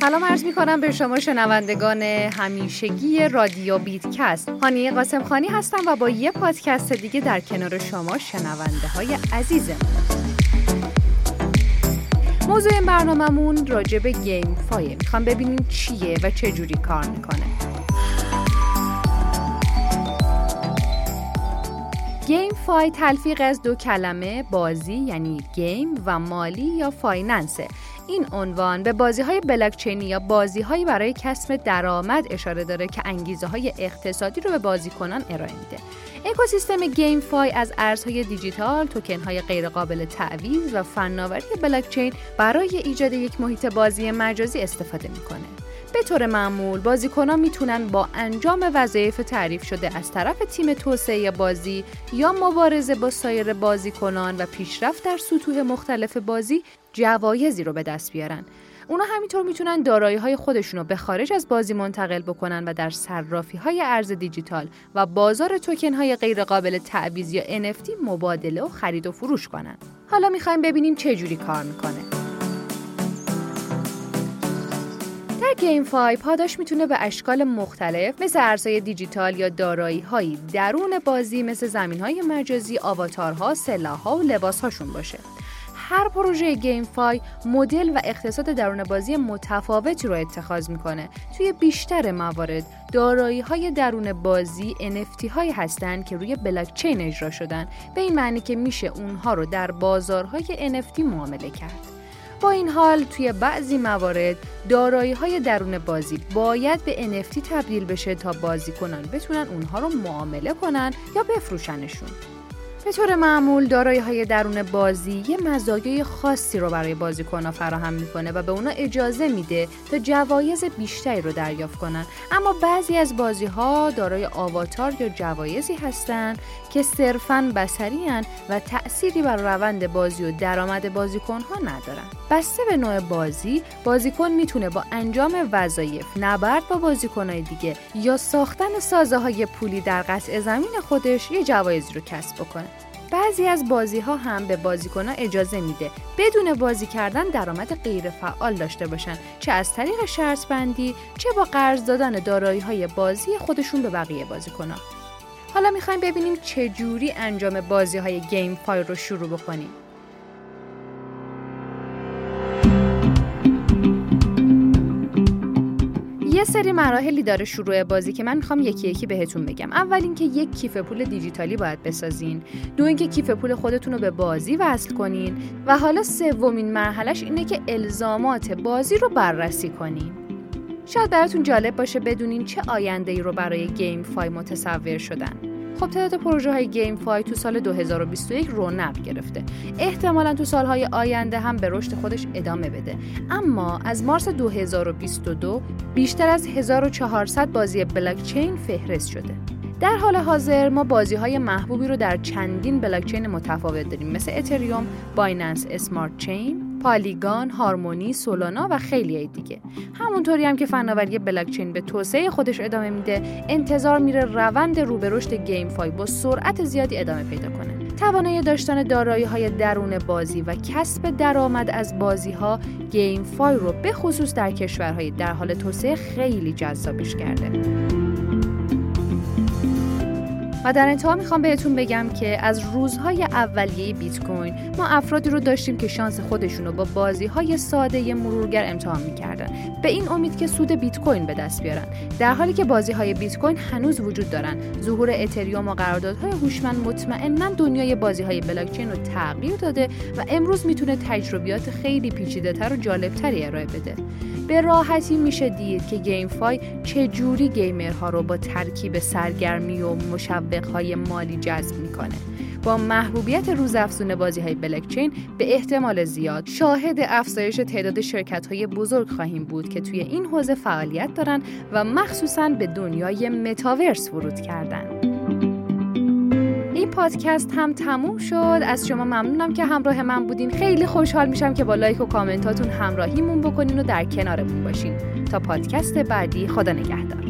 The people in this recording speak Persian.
سلام عرض می کنم به شما شنوندگان همیشگی رادیو بیتکست. هانی قاسم خانی هستم و با یه پادکست دیگه در کنار شما شنونده های عزیزم. موضوع برنامهمون راجع به GameFi ه. می‌خوام ببینیم چیه و چه جوری کار می‌کنه. فای تلفیق از دو کلمه بازی یعنی game و مالی یا finance ه این عنوان به بازی های بلاکچینی یا بازی هایی برای کسب درآمد اشاره داره که انگیزه های اقتصادی رو به بازیکنان ارائه میده. اکوسیستم GameFi از ارزهای دیجیتال، توکن های غیرقابل تعویض و فناوری بلاکچین برای ایجاد یک محیط بازی مجازی استفاده می‌کنه. به طور معمول بازیکنان می‌تونن با انجام وظایف تعریف شده از طرف تیم توسعه بازی یا مبارزه با سایر بازیکنان و پیشرفت در سطوح مختلف بازی جوایزی رو به دست بیارن. اونا همینطور می‌تونن دارایی های خودشون رو به خارج از بازی منتقل بکنن و در صرافی های ارز دیجیتال و بازار توکن های غیر قابل تعویض یا NFT مبادله و خرید و فروش کنن. حالا می‌خوایم ببینیم چه جوری کار می‌کنه. GameFi پاداش می‌تونه به اشکال مختلف مثل ارزهای دیجیتال یا دارایی هایی درون بازی مثل زمین های مجازی، آواتارها، سلاحها و لباسهاشون باشه. هر پروژه گیم فای مدل و اقتصاد درون بازی متفاوتی رو اتخاذ می‌کنه. توی بیشتر موارد دارایی های درون بازی NFT هایی هستند که روی بلاکچین اجرا شدن به این معنی که میشه اونها رو در بازارهای NFT معامله کرد. با این حال توی بعضی موارد دارایی های درون بازی باید به NFT تبدیل بشه تا بازیکنان بتونن اونها رو معامله کنن یا بفروشنشون. به طور معمول دارایی های درون بازی یه مزایای خاصی رو برای بازیکنها فراهم می‌کنه و به اونا اجازه میده تا جوایز بیشتری رو دریافت کنن اما بعضی از بازی ها دارای آواتار یا جوایزی هستند که صرفا بسری و تأثیری بر روند بازی و درآمد بازیکن ها ندارن بسته به نوع بازی بازیکن می‌تونه با انجام وظایف نبرد با بازیکنهای دیگه یا ساختن سازه های پولی در قطع زمین خودش یه جوایزی رو کسب بکنه بعضی از بازی ها هم به بازیکن اجازه میده بدون بازی کردن درآمد غیر فعال داشته باشن چه از طریق شرط بندی چه با قرض دادن دارایی های بازی خودشون به بقیه بازیکن. حالا می‌خوایم ببینیم چه جوری انجام بازی های گیم فای رو شروع بکنیم. یه سری مراحلی داره شروع بازی که من می‌خوام یکی یکی بهتون بگم. اول اینکه یک کیف پول دیجیتالی باید بسازین. دو اینکه کیف پول خودتون رو به بازی وصل کنین. و حالا سومین مرحلهش اینه که الزامات بازی رو بررسی کنین. شاید براتون جالب باشه بدونین چه آینده ای رو برای GameFi متصور شدن. خب تعداد پروژه های GameFi تو سال 2021 رونق گرفته. احتمالا تو سالهای آینده هم به رشد خودش ادامه بده. اما از مارس 2022 بیشتر از 1400 بازی بلاکچین فهرست شده. در حال حاضر ما بازی های محبوبی رو در چندین بلاکچین متفاوت داریم مثل اتریوم، Binance Smart Chain، Polygon، هارمونی، سولانا و خیلی دیگه. همونطوری هم که فناوری بلاکچین به توسعه خودش ادامه میده، انتظار میره روند رو به رشد GameFi با سرعت زیادی ادامه پیدا کنه. توانایی داشتن دارایی های درون بازی و کسب درآمد از بازی ها GameFi رو به خصوص در کشورهای در حال توسعه خیلی جذابش کرده. و در انتها می‌خوام بهتون بگم که از روزهای اولیه بیت کوین ما افرادی رو داشتیم که شانس خودشون رو با بازی های ساده مرورگر امتحان می‌کردن. به این امید که سود بیت کوین به دست بیارن. در حالی که بازی های بیت کوین هنوز وجود دارن. ظهور اتریوم و قراردادهای هوشمند مطمئنا دنیای بازی های بلاکچین رو تغییر داده و امروز می‌تونه تجربیات خیلی پیچیده تر و جالبتری ارائه بده. به راحتی میشه دید که GameFi چه جوری gamer ها رو با ترکیب سرگرمی و مشوق های مالی جذب می‌کنه. با محبوبیت روزافزون بازی های بلکچین به احتمال زیاد شاهد افزایش تعداد شرکت های بزرگ خواهیم بود که توی این حوزه فعالیت دارن و مخصوصا به دنیای متاورس ورود کردن. این پادکست هم تموم شد. از شما ممنونم که همراه من بودین. خیلی خوشحال میشم که با لایک و کامنتاتون همراهیمون بکنین و در کنارمون باشین. تا پادکست بعدی خدا نگهدار.